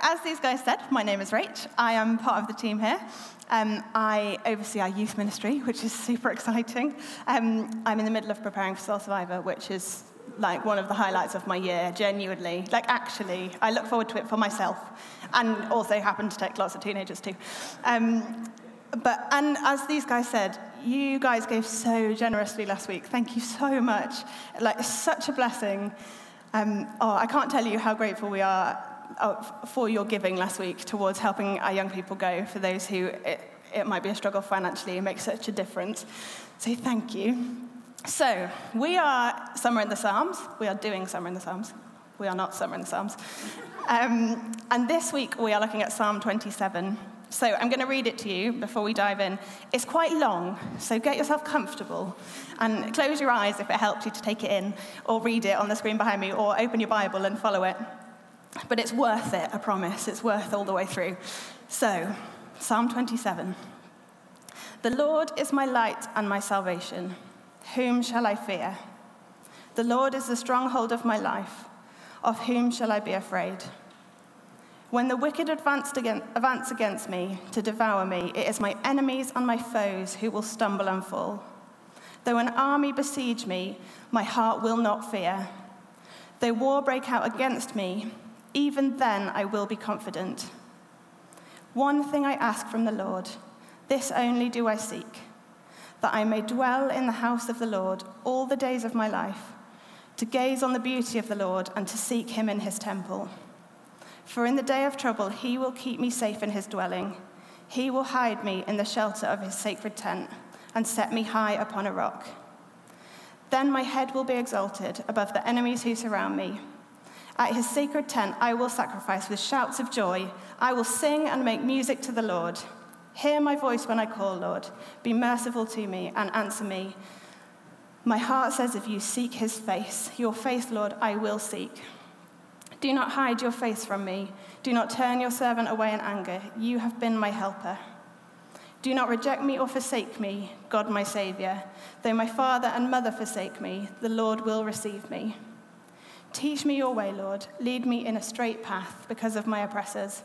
as these guys said, my name is Rach. I am part of the team here. Um, I oversee our youth ministry, which is super exciting. Um, I'm in the middle of preparing for Soul Survivor, which is like one of the highlights of my year, genuinely. Like, actually, I look forward to it for myself and also happen to take lots of teenagers too. Um, but, and as these guys said, you guys gave so generously last week. Thank you so much. Like, such a blessing. Um, oh, I can't tell you how grateful we are for your giving last week towards helping our young people go, for those who it, it might be a struggle financially, it makes such a difference. So thank you. So, we are Summer in the Psalms. We are doing Summer in the Psalms. We are not Summer in the Psalms. Um, and this week we are looking at Psalm 27. So I'm going to read it to you before we dive in. It's quite long, so get yourself comfortable and close your eyes if it helps you to take it in, or read it on the screen behind me, or open your Bible and follow it. But it's worth it, I promise. It's worth all the way through. So, Psalm 27 The Lord is my light and my salvation. Whom shall I fear? The Lord is the stronghold of my life. Of whom shall I be afraid? When the wicked advance against me to devour me, it is my enemies and my foes who will stumble and fall. Though an army besiege me, my heart will not fear. Though war break out against me, even then I will be confident. One thing I ask from the Lord, this only do I seek, that I may dwell in the house of the Lord all the days of my life, to gaze on the beauty of the Lord and to seek him in his temple. For in the day of trouble, he will keep me safe in his dwelling. He will hide me in the shelter of his sacred tent and set me high upon a rock. Then my head will be exalted above the enemies who surround me. At his sacred tent, I will sacrifice with shouts of joy. I will sing and make music to the Lord. Hear my voice when I call, Lord. Be merciful to me and answer me. My heart says, if you seek his face, your face, Lord, I will seek. Do not hide your face from me. Do not turn your servant away in anger. You have been my helper. Do not reject me or forsake me, God my Saviour. Though my father and mother forsake me, the Lord will receive me. Teach me your way, Lord. Lead me in a straight path because of my oppressors.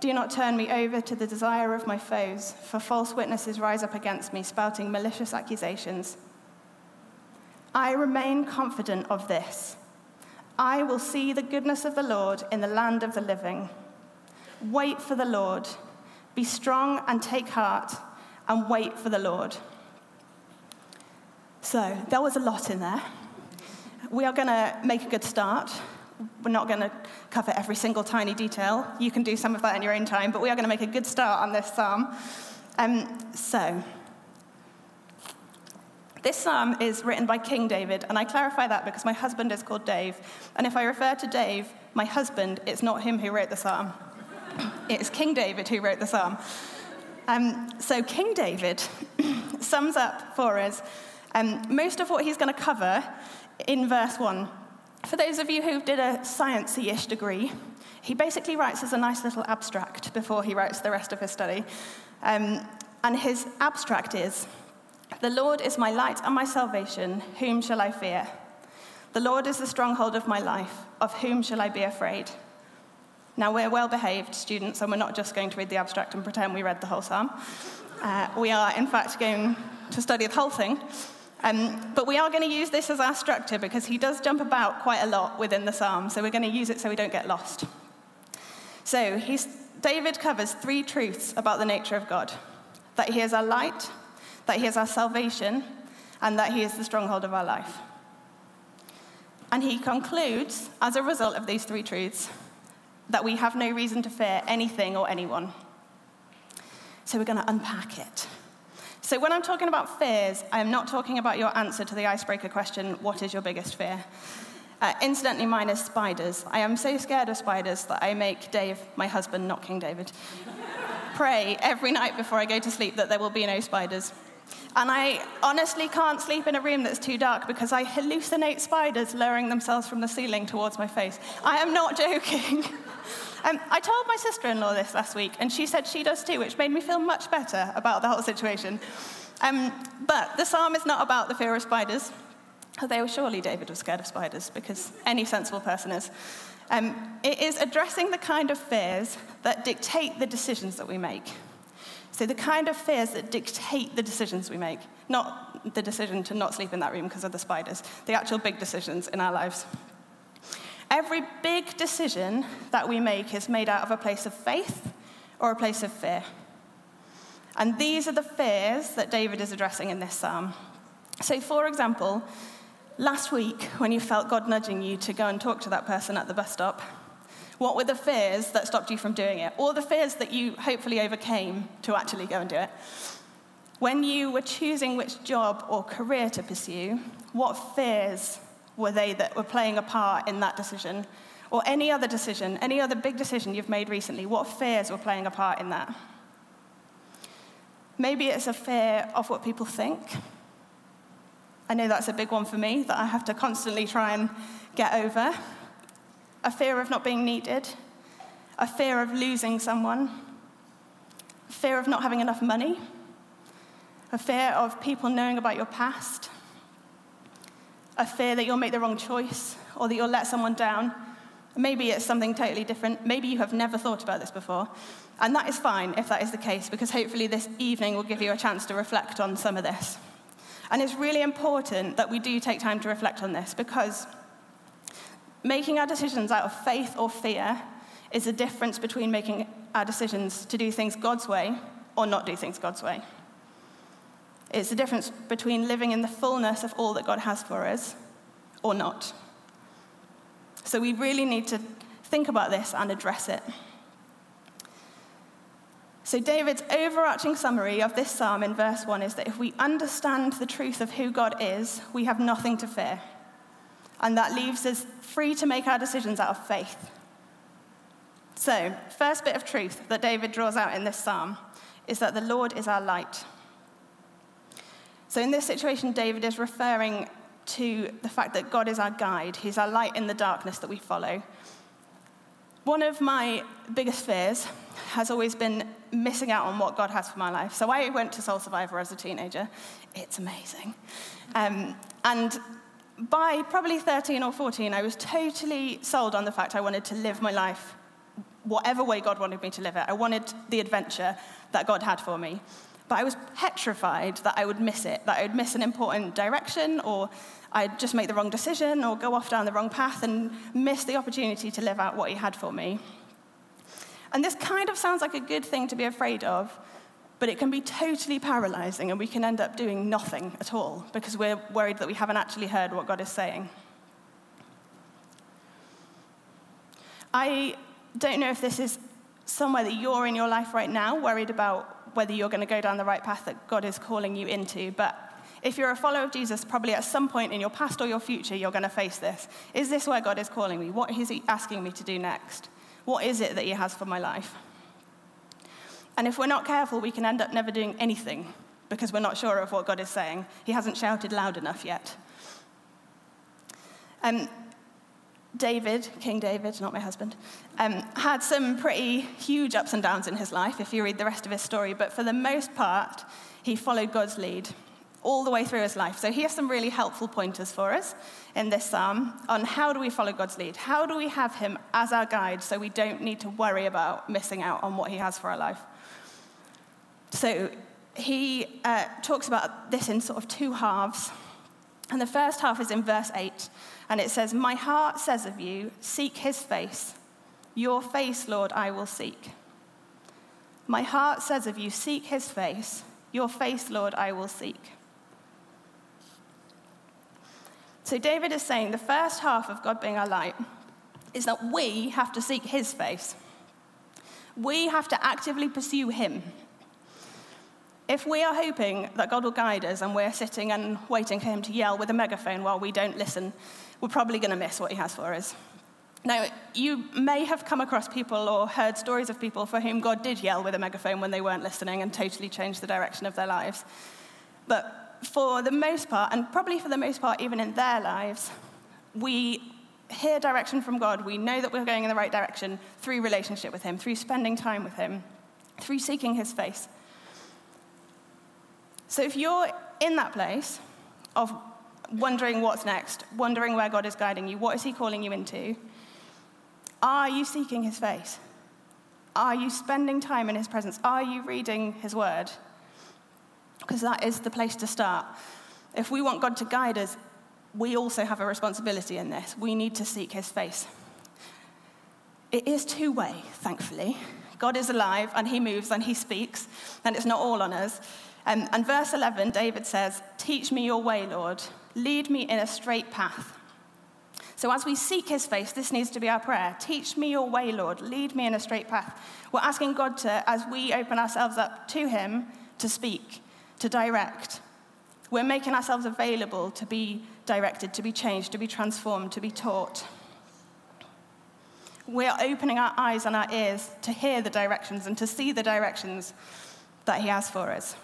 Do not turn me over to the desire of my foes, for false witnesses rise up against me, spouting malicious accusations. I remain confident of this I will see the goodness of the Lord in the land of the living. Wait for the Lord. Be strong and take heart, and wait for the Lord. So, there was a lot in there. We are going to make a good start. We're not going to cover every single tiny detail. You can do some of that in your own time, but we are going to make a good start on this psalm. Um, so, this psalm is written by King David, and I clarify that because my husband is called Dave. And if I refer to Dave, my husband, it's not him who wrote the psalm, it's King David who wrote the psalm. Um, so, King David sums up for us um, most of what he's going to cover in verse 1. For those of you who did a sciencey ish degree, he basically writes as a nice little abstract before he writes the rest of his study. Um, and his abstract is the Lord is my light and my salvation. Whom shall I fear? The Lord is the stronghold of my life. Of whom shall I be afraid? Now, we're well behaved students, and we're not just going to read the abstract and pretend we read the whole psalm. Uh, we are, in fact, going to study the whole thing. Um, but we are going to use this as our structure because he does jump about quite a lot within the psalm, so we're going to use it so we don't get lost. So, David covers three truths about the nature of God that he is our light, that He is our salvation, and that He is the stronghold of our life. And he concludes, as a result of these three truths, that we have no reason to fear anything or anyone. So we're going to unpack it. So when I'm talking about fears, I am not talking about your answer to the icebreaker question, what is your biggest fear? Uh, incidentally, mine is spiders. I am so scared of spiders that I make Dave, my husband, not King David, pray every night before I go to sleep that there will be no spiders. And I honestly can't sleep in a room that's too dark because I hallucinate spiders lowering themselves from the ceiling towards my face. I am not joking. Um, I told my sister in law this last week, and she said she does too, which made me feel much better about the whole situation. Um, but the psalm is not about the fear of spiders. Although surely David was scared of spiders, because any sensible person is. Um, it is addressing the kind of fears that dictate the decisions that we make. So, the kind of fears that dictate the decisions we make, not the decision to not sleep in that room because of the spiders, the actual big decisions in our lives. Every big decision that we make is made out of a place of faith or a place of fear. And these are the fears that David is addressing in this psalm. So, for example, last week when you felt God nudging you to go and talk to that person at the bus stop, what were the fears that stopped you from doing it? Or the fears that you hopefully overcame to actually go and do it? When you were choosing which job or career to pursue, what fears were they that were playing a part in that decision? Or any other decision, any other big decision you've made recently, what fears were playing a part in that? Maybe it's a fear of what people think. I know that's a big one for me that I have to constantly try and get over. A fear of not being needed, a fear of losing someone, a fear of not having enough money, a fear of people knowing about your past, a fear that you'll make the wrong choice or that you'll let someone down. Maybe it's something totally different. Maybe you have never thought about this before. And that is fine if that is the case, because hopefully this evening will give you a chance to reflect on some of this. And it's really important that we do take time to reflect on this because making our decisions out of faith or fear is the difference between making our decisions to do things God's way or not do things God's way. It's the difference between living in the fullness of all that God has for us or not. So we really need to think about this and address it. So, David's overarching summary of this psalm in verse 1 is that if we understand the truth of who God is, we have nothing to fear. And that leaves us free to make our decisions out of faith. So, first bit of truth that David draws out in this psalm is that the Lord is our light. So, in this situation, David is referring to the fact that God is our guide, He's our light in the darkness that we follow. One of my biggest fears has always been missing out on what God has for my life. So I went to Soul Survivor as a teenager. It's amazing. Um, and by probably 13 or 14, I was totally sold on the fact I wanted to live my life whatever way God wanted me to live it. I wanted the adventure that God had for me. But I was petrified that I would miss it, that I would miss an important direction, or I'd just make the wrong decision, or go off down the wrong path and miss the opportunity to live out what He had for me. And this kind of sounds like a good thing to be afraid of, but it can be totally paralyzing, and we can end up doing nothing at all because we're worried that we haven't actually heard what God is saying. I don't know if this is somewhere that you're in your life right now, worried about whether you're going to go down the right path that God is calling you into. But if you're a follower of Jesus, probably at some point in your past or your future, you're going to face this. Is this where God is calling me? What is He asking me to do next? What is it that He has for my life? And if we're not careful, we can end up never doing anything because we're not sure of what God is saying. He hasn't shouted loud enough yet. Um, David, King David, not my husband, um, had some pretty huge ups and downs in his life, if you read the rest of his story, but for the most part, he followed God's lead all the way through his life. So he has some really helpful pointers for us in this psalm on how do we follow God's lead? How do we have him as our guide so we don't need to worry about missing out on what he has for our life? So he uh, talks about this in sort of two halves. And the first half is in verse 8. And it says, My heart says of you, seek his face. Your face, Lord, I will seek. My heart says of you, seek his face. Your face, Lord, I will seek. So David is saying the first half of God being our light is that we have to seek his face. We have to actively pursue him. If we are hoping that God will guide us and we're sitting and waiting for him to yell with a megaphone while we don't listen, we're probably going to miss what he has for us. Now, you may have come across people or heard stories of people for whom God did yell with a megaphone when they weren't listening and totally changed the direction of their lives. But for the most part, and probably for the most part, even in their lives, we hear direction from God. We know that we're going in the right direction through relationship with Him, through spending time with Him, through seeking His face. So if you're in that place of wondering what's next, wondering where God is guiding you. What is He calling you into? Are you seeking His face? Are you spending time in His presence? Are you reading His word? Because that is the place to start. If we want God to guide us, we also have a responsibility in this. We need to seek His face. It is two way, thankfully. God is alive and He moves and He speaks, and it's not all on us. Um, and verse 11, David says, Teach me your way, Lord. Lead me in a straight path. So, as we seek his face, this needs to be our prayer. Teach me your way, Lord. Lead me in a straight path. We're asking God to, as we open ourselves up to him, to speak, to direct. We're making ourselves available to be directed, to be changed, to be transformed, to be taught. We're opening our eyes and our ears to hear the directions and to see the directions that he has for us.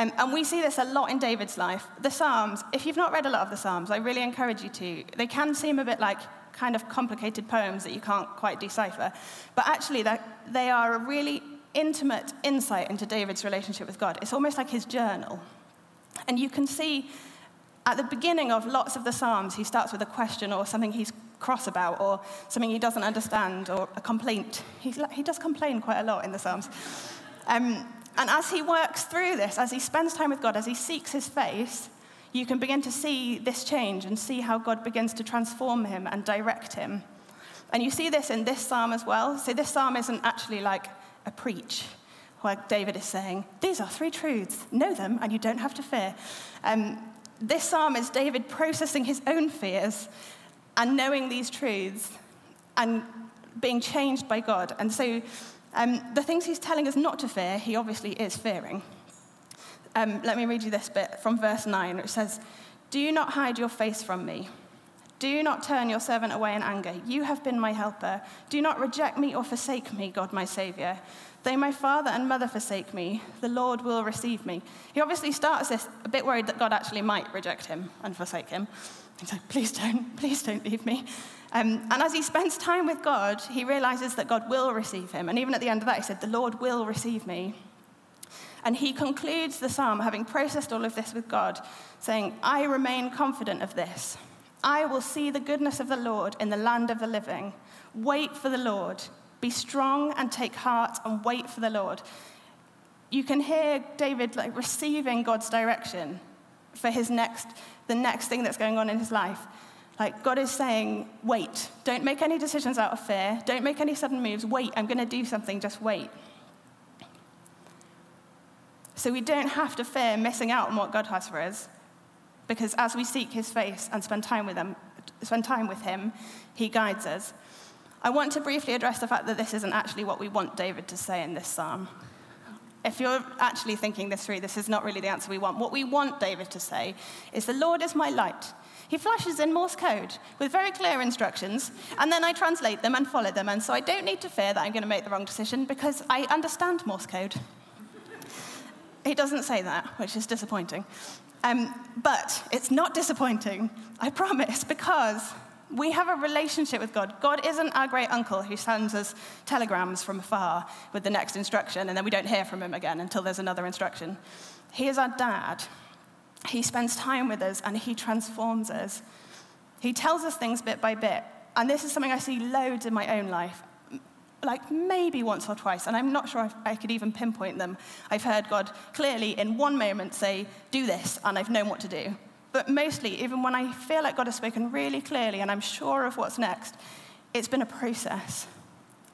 Um, and we see this a lot in David's life. The Psalms, if you've not read a lot of the Psalms, I really encourage you to. They can seem a bit like kind of complicated poems that you can't quite decipher. But actually, they are a really intimate insight into David's relationship with God. It's almost like his journal. And you can see at the beginning of lots of the Psalms, he starts with a question or something he's cross about or something he doesn't understand or a complaint. He's, he does complain quite a lot in the Psalms. Um, and as he works through this, as he spends time with God, as he seeks his face, you can begin to see this change and see how God begins to transform him and direct him. And you see this in this psalm as well. So, this psalm isn't actually like a preach where David is saying, These are three truths, know them, and you don't have to fear. Um, this psalm is David processing his own fears and knowing these truths and being changed by God. And so, um, the things he's telling us not to fear, he obviously is fearing. Um, let me read you this bit from verse 9, which says, Do not hide your face from me. Do not turn your servant away in anger. You have been my helper. Do not reject me or forsake me, God my Savior. Though my father and mother forsake me, the Lord will receive me. He obviously starts this a bit worried that God actually might reject him and forsake him. He's like, Please don't, please don't leave me. Um, and as he spends time with God, he realizes that God will receive him. And even at the end of that, he said, The Lord will receive me. And he concludes the psalm, having processed all of this with God, saying, I remain confident of this. I will see the goodness of the Lord in the land of the living. Wait for the Lord. Be strong and take heart and wait for the Lord. You can hear David like receiving God's direction for his next, the next thing that's going on in his life. Like, God is saying, wait. Don't make any decisions out of fear. Don't make any sudden moves. Wait, I'm going to do something. Just wait. So we don't have to fear missing out on what God has for us, because as we seek his face and spend time with him, spend time with him, he guides us. I want to briefly address the fact that this isn't actually what we want David to say in this psalm. If you're actually thinking this through, this is not really the answer we want. What we want David to say is, The Lord is my light. He flashes in Morse code with very clear instructions, and then I translate them and follow them. And so I don't need to fear that I'm going to make the wrong decision because I understand Morse code. he doesn't say that, which is disappointing. Um, but it's not disappointing, I promise, because we have a relationship with God. God isn't our great uncle who sends us telegrams from afar with the next instruction, and then we don't hear from him again until there's another instruction. He is our dad he spends time with us and he transforms us. He tells us things bit by bit. And this is something I see loads in my own life, like maybe once or twice, and I'm not sure if I could even pinpoint them. I've heard God clearly in one moment say, Do this, and I've known what to do. But mostly, even when I feel like God has spoken really clearly and I'm sure of what's next, it's been a process.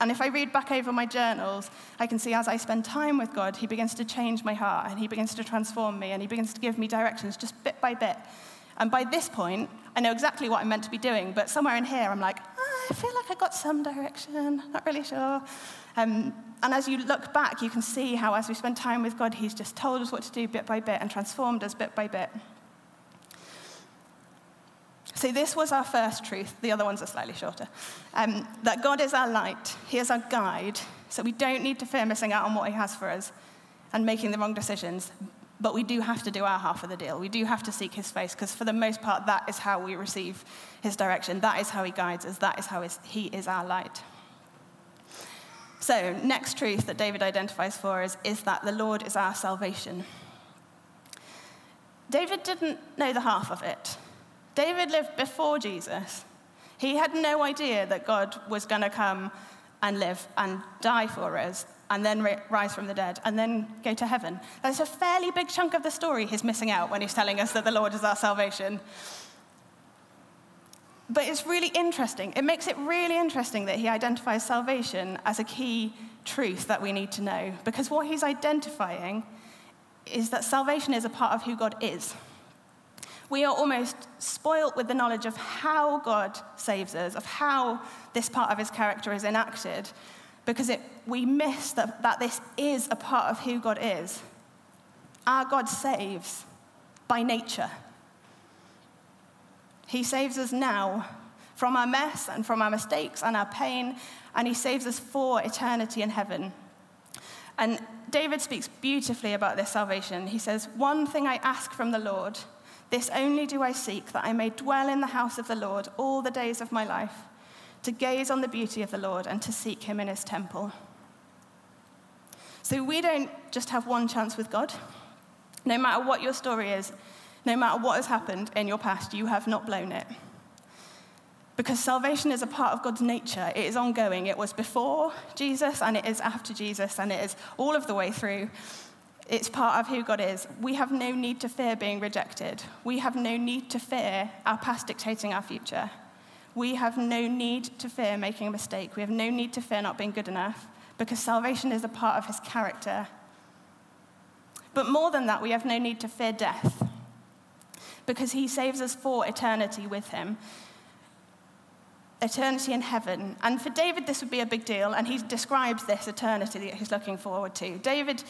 And if I read back over my journals, I can see as I spend time with God, He begins to change my heart and He begins to transform me and He begins to give me directions just bit by bit. And by this point, I know exactly what I'm meant to be doing, but somewhere in here, I'm like, oh, I feel like I got some direction, not really sure. Um, and as you look back, you can see how, as we spend time with God, He's just told us what to do bit by bit and transformed us bit by bit. So, this was our first truth. The other ones are slightly shorter. Um, that God is our light, He is our guide. So, we don't need to fear missing out on what He has for us and making the wrong decisions. But we do have to do our half of the deal. We do have to seek His face, because for the most part, that is how we receive His direction. That is how He guides us. That is how He is our light. So, next truth that David identifies for us is that the Lord is our salvation. David didn't know the half of it. David lived before Jesus. He had no idea that God was going to come and live and die for us and then rise from the dead and then go to heaven. That's a fairly big chunk of the story he's missing out when he's telling us that the Lord is our salvation. But it's really interesting. It makes it really interesting that he identifies salvation as a key truth that we need to know because what he's identifying is that salvation is a part of who God is. We are almost spoilt with the knowledge of how God saves us, of how this part of his character is enacted, because it, we miss that, that this is a part of who God is. Our God saves by nature. He saves us now from our mess and from our mistakes and our pain, and He saves us for eternity in heaven. And David speaks beautifully about this salvation. He says, One thing I ask from the Lord, this only do I seek, that I may dwell in the house of the Lord all the days of my life, to gaze on the beauty of the Lord and to seek Him in His temple. So we don't just have one chance with God. No matter what your story is, no matter what has happened in your past, you have not blown it. Because salvation is a part of God's nature. It is ongoing. It was before Jesus and it is after Jesus and it is all of the way through. It's part of who God is. We have no need to fear being rejected. We have no need to fear our past dictating our future. We have no need to fear making a mistake. We have no need to fear not being good enough because salvation is a part of his character. But more than that, we have no need to fear death because he saves us for eternity with him eternity in heaven. And for David, this would be a big deal, and he describes this eternity that he's looking forward to. David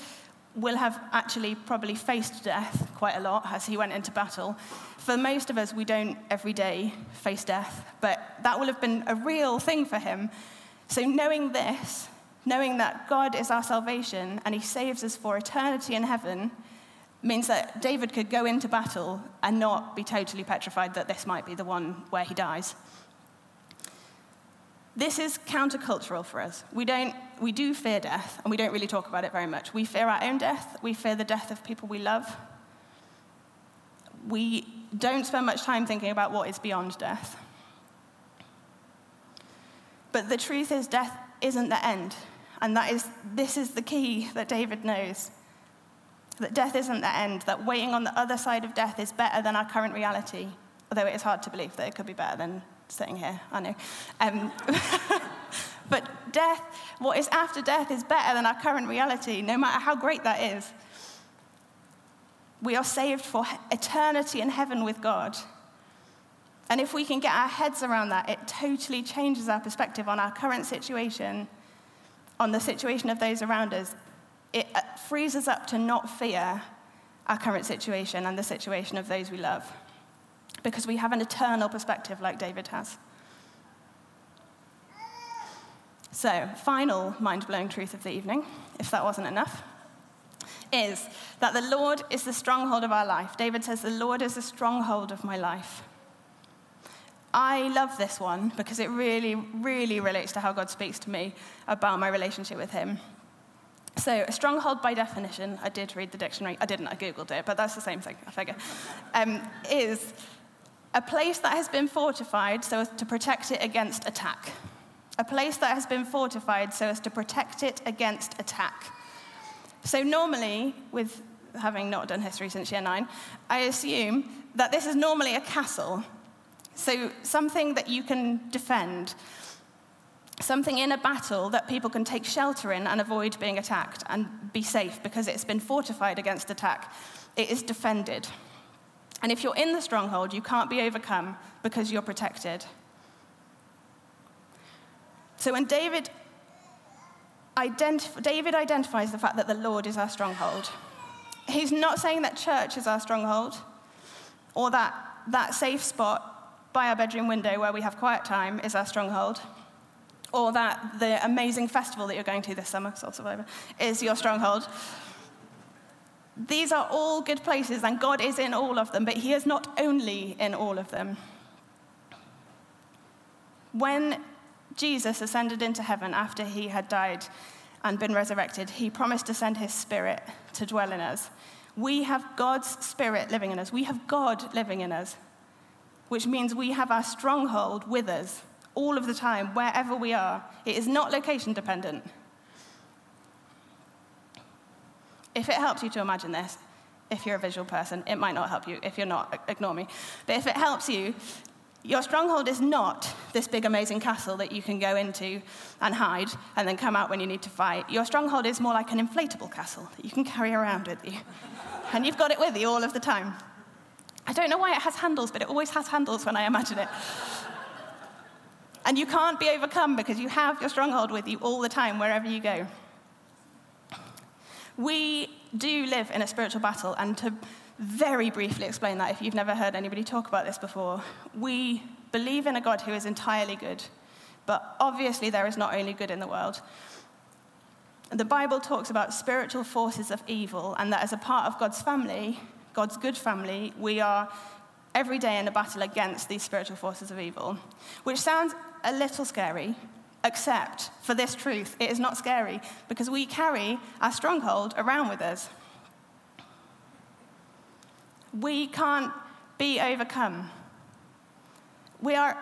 will have actually probably faced death quite a lot as he went into battle. For most of us, we don't every day face death, but that will have been a real thing for him. So, knowing this, knowing that God is our salvation and he saves us for eternity in heaven, means that David could go into battle and not be totally petrified that this might be the one where he dies. This is countercultural for us. We, don't, we do fear death, and we don't really talk about it very much. We fear our own death, we fear the death of people we love. We don't spend much time thinking about what is beyond death. But the truth is, death isn't the end. And that is, this is the key that David knows that death isn't the end, that waiting on the other side of death is better than our current reality, although it is hard to believe that it could be better than sitting here, I know. Um, but death, what is after death, is better than our current reality, no matter how great that is. We are saved for eternity in heaven with God. And if we can get our heads around that, it totally changes our perspective on our current situation, on the situation of those around us. It uh, frees us up to not fear our current situation and the situation of those we love because we have an eternal perspective like David has. So, final mind blowing truth of the evening, if that wasn't enough, is that the Lord is the stronghold of our life. David says, The Lord is the stronghold of my life. I love this one because it really, really relates to how God speaks to me about my relationship with Him. So, a stronghold by definition, I did read the dictionary, I didn't, I Googled it, but that's the same thing, I figure, um, is a place that has been fortified so as to protect it against attack. A place that has been fortified so as to protect it against attack. So, normally, with having not done history since year nine, I assume that this is normally a castle. So, something that you can defend, something in a battle that people can take shelter in and avoid being attacked and be safe because it's been fortified against attack. It is defended. And if you're in the stronghold, you can't be overcome because you're protected. So when David, identif- David identifies the fact that the Lord is our stronghold, he's not saying that church is our stronghold or that that safe spot by our bedroom window where we have quiet time is our stronghold or that the amazing festival that you're going to this summer, Soul Survivor, is your stronghold. These are all good places, and God is in all of them, but He is not only in all of them. When Jesus ascended into heaven after He had died and been resurrected, He promised to send His Spirit to dwell in us. We have God's Spirit living in us. We have God living in us, which means we have our stronghold with us all of the time, wherever we are. It is not location dependent. If it helps you to imagine this, if you're a visual person, it might not help you. If you're not, ignore me. But if it helps you, your stronghold is not this big, amazing castle that you can go into and hide and then come out when you need to fight. Your stronghold is more like an inflatable castle that you can carry around with you. and you've got it with you all of the time. I don't know why it has handles, but it always has handles when I imagine it. and you can't be overcome because you have your stronghold with you all the time, wherever you go. We do live in a spiritual battle, and to very briefly explain that if you've never heard anybody talk about this before. We believe in a God who is entirely good, but obviously there is not only good in the world. The Bible talks about spiritual forces of evil, and that as a part of God's family, God's good family, we are every day in a battle against these spiritual forces of evil, which sounds a little scary, except for this truth. It is not scary because we carry our stronghold around with us we can't be overcome. We are,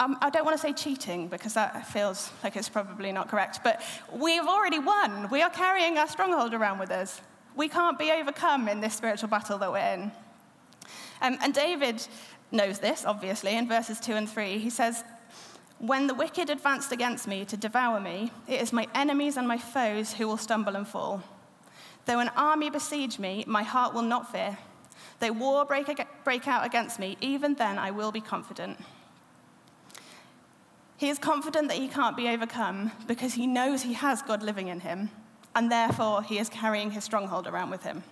um, I don't want to say cheating because that feels like it's probably not correct, but we've already won. We are carrying our stronghold around with us. We can't be overcome in this spiritual battle that we're in. Um, and David knows this, obviously, in verses 2 and 3. He says, When the wicked advanced against me to devour me, it is my enemies and my foes who will stumble and fall. Though an army besiege me, my heart will not fear. Though war break, break out against me, even then I will be confident. He is confident that he can't be overcome because he knows he has God living in him, and therefore he is carrying his stronghold around with him.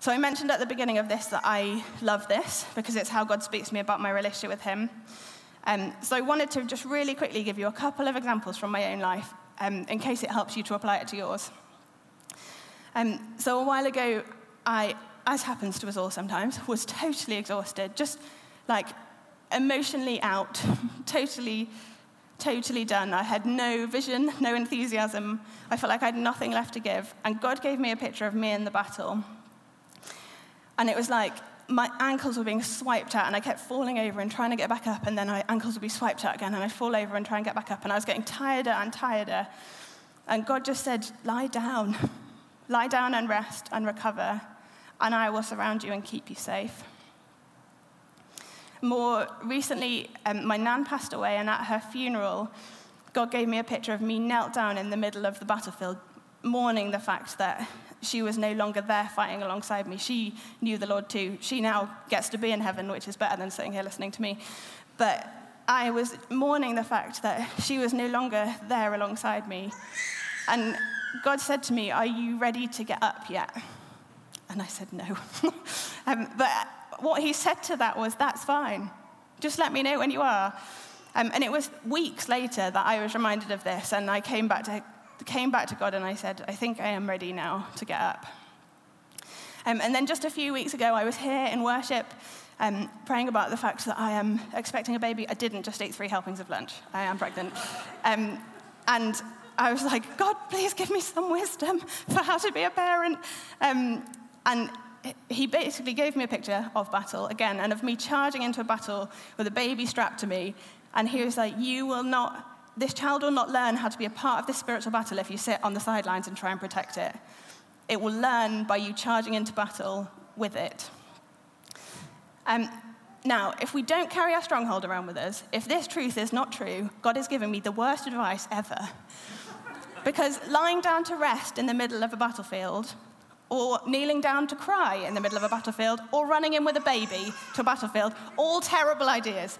So I mentioned at the beginning of this that I love this because it's how God speaks to me about my relationship with him. Um, so I wanted to just really quickly give you a couple of examples from my own life um, in case it helps you to apply it to yours. Um, so a while ago, I, as happens to us all sometimes, was totally exhausted, just like emotionally out, totally, totally done. I had no vision, no enthusiasm. I felt like I had nothing left to give. And God gave me a picture of me in the battle. And it was like my ankles were being swiped out, and I kept falling over and trying to get back up, and then my ankles would be swiped out again, and I'd fall over and try and get back up, and I was getting tireder and tireder. And God just said, Lie down, lie down and rest and recover and I will surround you and keep you safe. More recently, um, my nan passed away, and at her funeral, God gave me a picture of me knelt down in the middle of the battlefield, mourning the fact that she was no longer there fighting alongside me. She knew the Lord too. She now gets to be in heaven, which is better than sitting here listening to me. But I was mourning the fact that she was no longer there alongside me. And God said to me, Are you ready to get up yet? And I said, no. um, but what he said to that was, that's fine. Just let me know when you are. Um, and it was weeks later that I was reminded of this, and I came back, to, came back to God and I said, I think I am ready now to get up. Um, and then just a few weeks ago, I was here in worship um, praying about the fact that I am expecting a baby. I didn't just eat three helpings of lunch, I am pregnant. Um, and I was like, God, please give me some wisdom for how to be a parent. Um, and he basically gave me a picture of battle again and of me charging into a battle with a baby strapped to me. And he was like, You will not, this child will not learn how to be a part of this spiritual battle if you sit on the sidelines and try and protect it. It will learn by you charging into battle with it. Um, now, if we don't carry our stronghold around with us, if this truth is not true, God is giving me the worst advice ever. because lying down to rest in the middle of a battlefield or kneeling down to cry in the middle of a battlefield, or running in with a baby to a battlefield, all terrible ideas.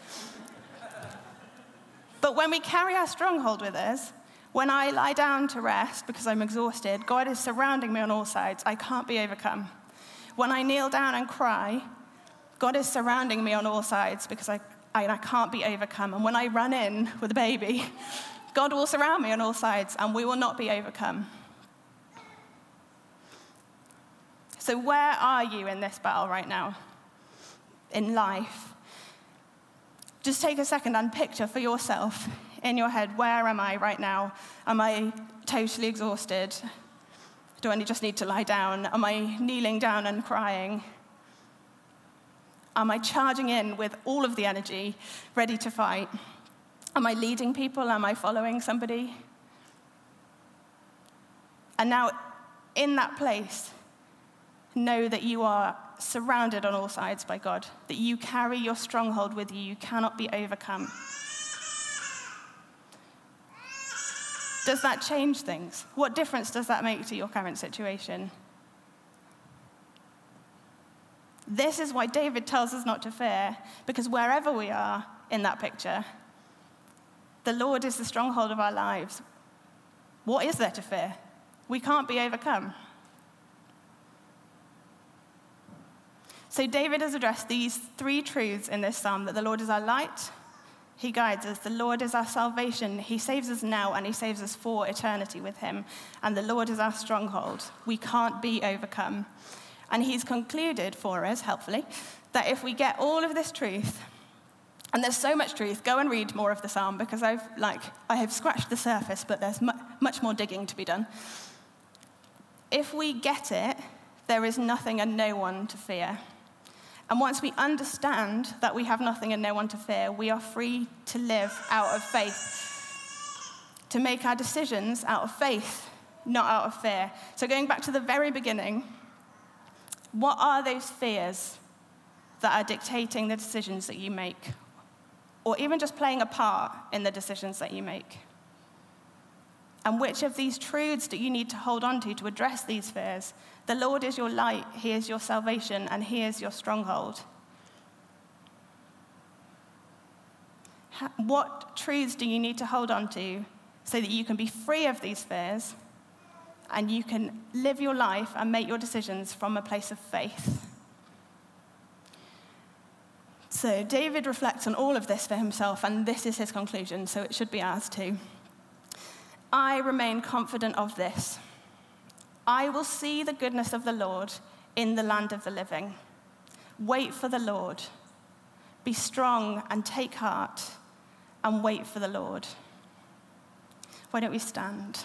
But when we carry our stronghold with us, when I lie down to rest because I'm exhausted, God is surrounding me on all sides. I can't be overcome. When I kneel down and cry, God is surrounding me on all sides because I, I, I can't be overcome. And when I run in with a baby, God will surround me on all sides and we will not be overcome. So, where are you in this battle right now? In life? Just take a second and picture for yourself in your head where am I right now? Am I totally exhausted? Do I just need to lie down? Am I kneeling down and crying? Am I charging in with all of the energy, ready to fight? Am I leading people? Am I following somebody? And now, in that place, know that you are surrounded on all sides by God, that you carry your stronghold with you. You cannot be overcome. Does that change things? What difference does that make to your current situation? This is why David tells us not to fear, because wherever we are in that picture, the Lord is the stronghold of our lives. What is there to fear? We can't be overcome. So, David has addressed these three truths in this psalm that the Lord is our light, He guides us, the Lord is our salvation, He saves us now, and He saves us for eternity with Him, and the Lord is our stronghold. We can't be overcome. And He's concluded for us, helpfully, that if we get all of this truth, and there's so much truth. Go and read more of the psalm because I've like I have scratched the surface, but there's mu- much more digging to be done. If we get it, there is nothing and no one to fear. And once we understand that we have nothing and no one to fear, we are free to live out of faith, to make our decisions out of faith, not out of fear. So, going back to the very beginning, what are those fears that are dictating the decisions that you make? Or even just playing a part in the decisions that you make? And which of these truths do you need to hold on to to address these fears? The Lord is your light, He is your salvation, and He is your stronghold. What truths do you need to hold on to so that you can be free of these fears and you can live your life and make your decisions from a place of faith? So, David reflects on all of this for himself, and this is his conclusion, so it should be ours too. I remain confident of this. I will see the goodness of the Lord in the land of the living. Wait for the Lord. Be strong and take heart and wait for the Lord. Why don't we stand?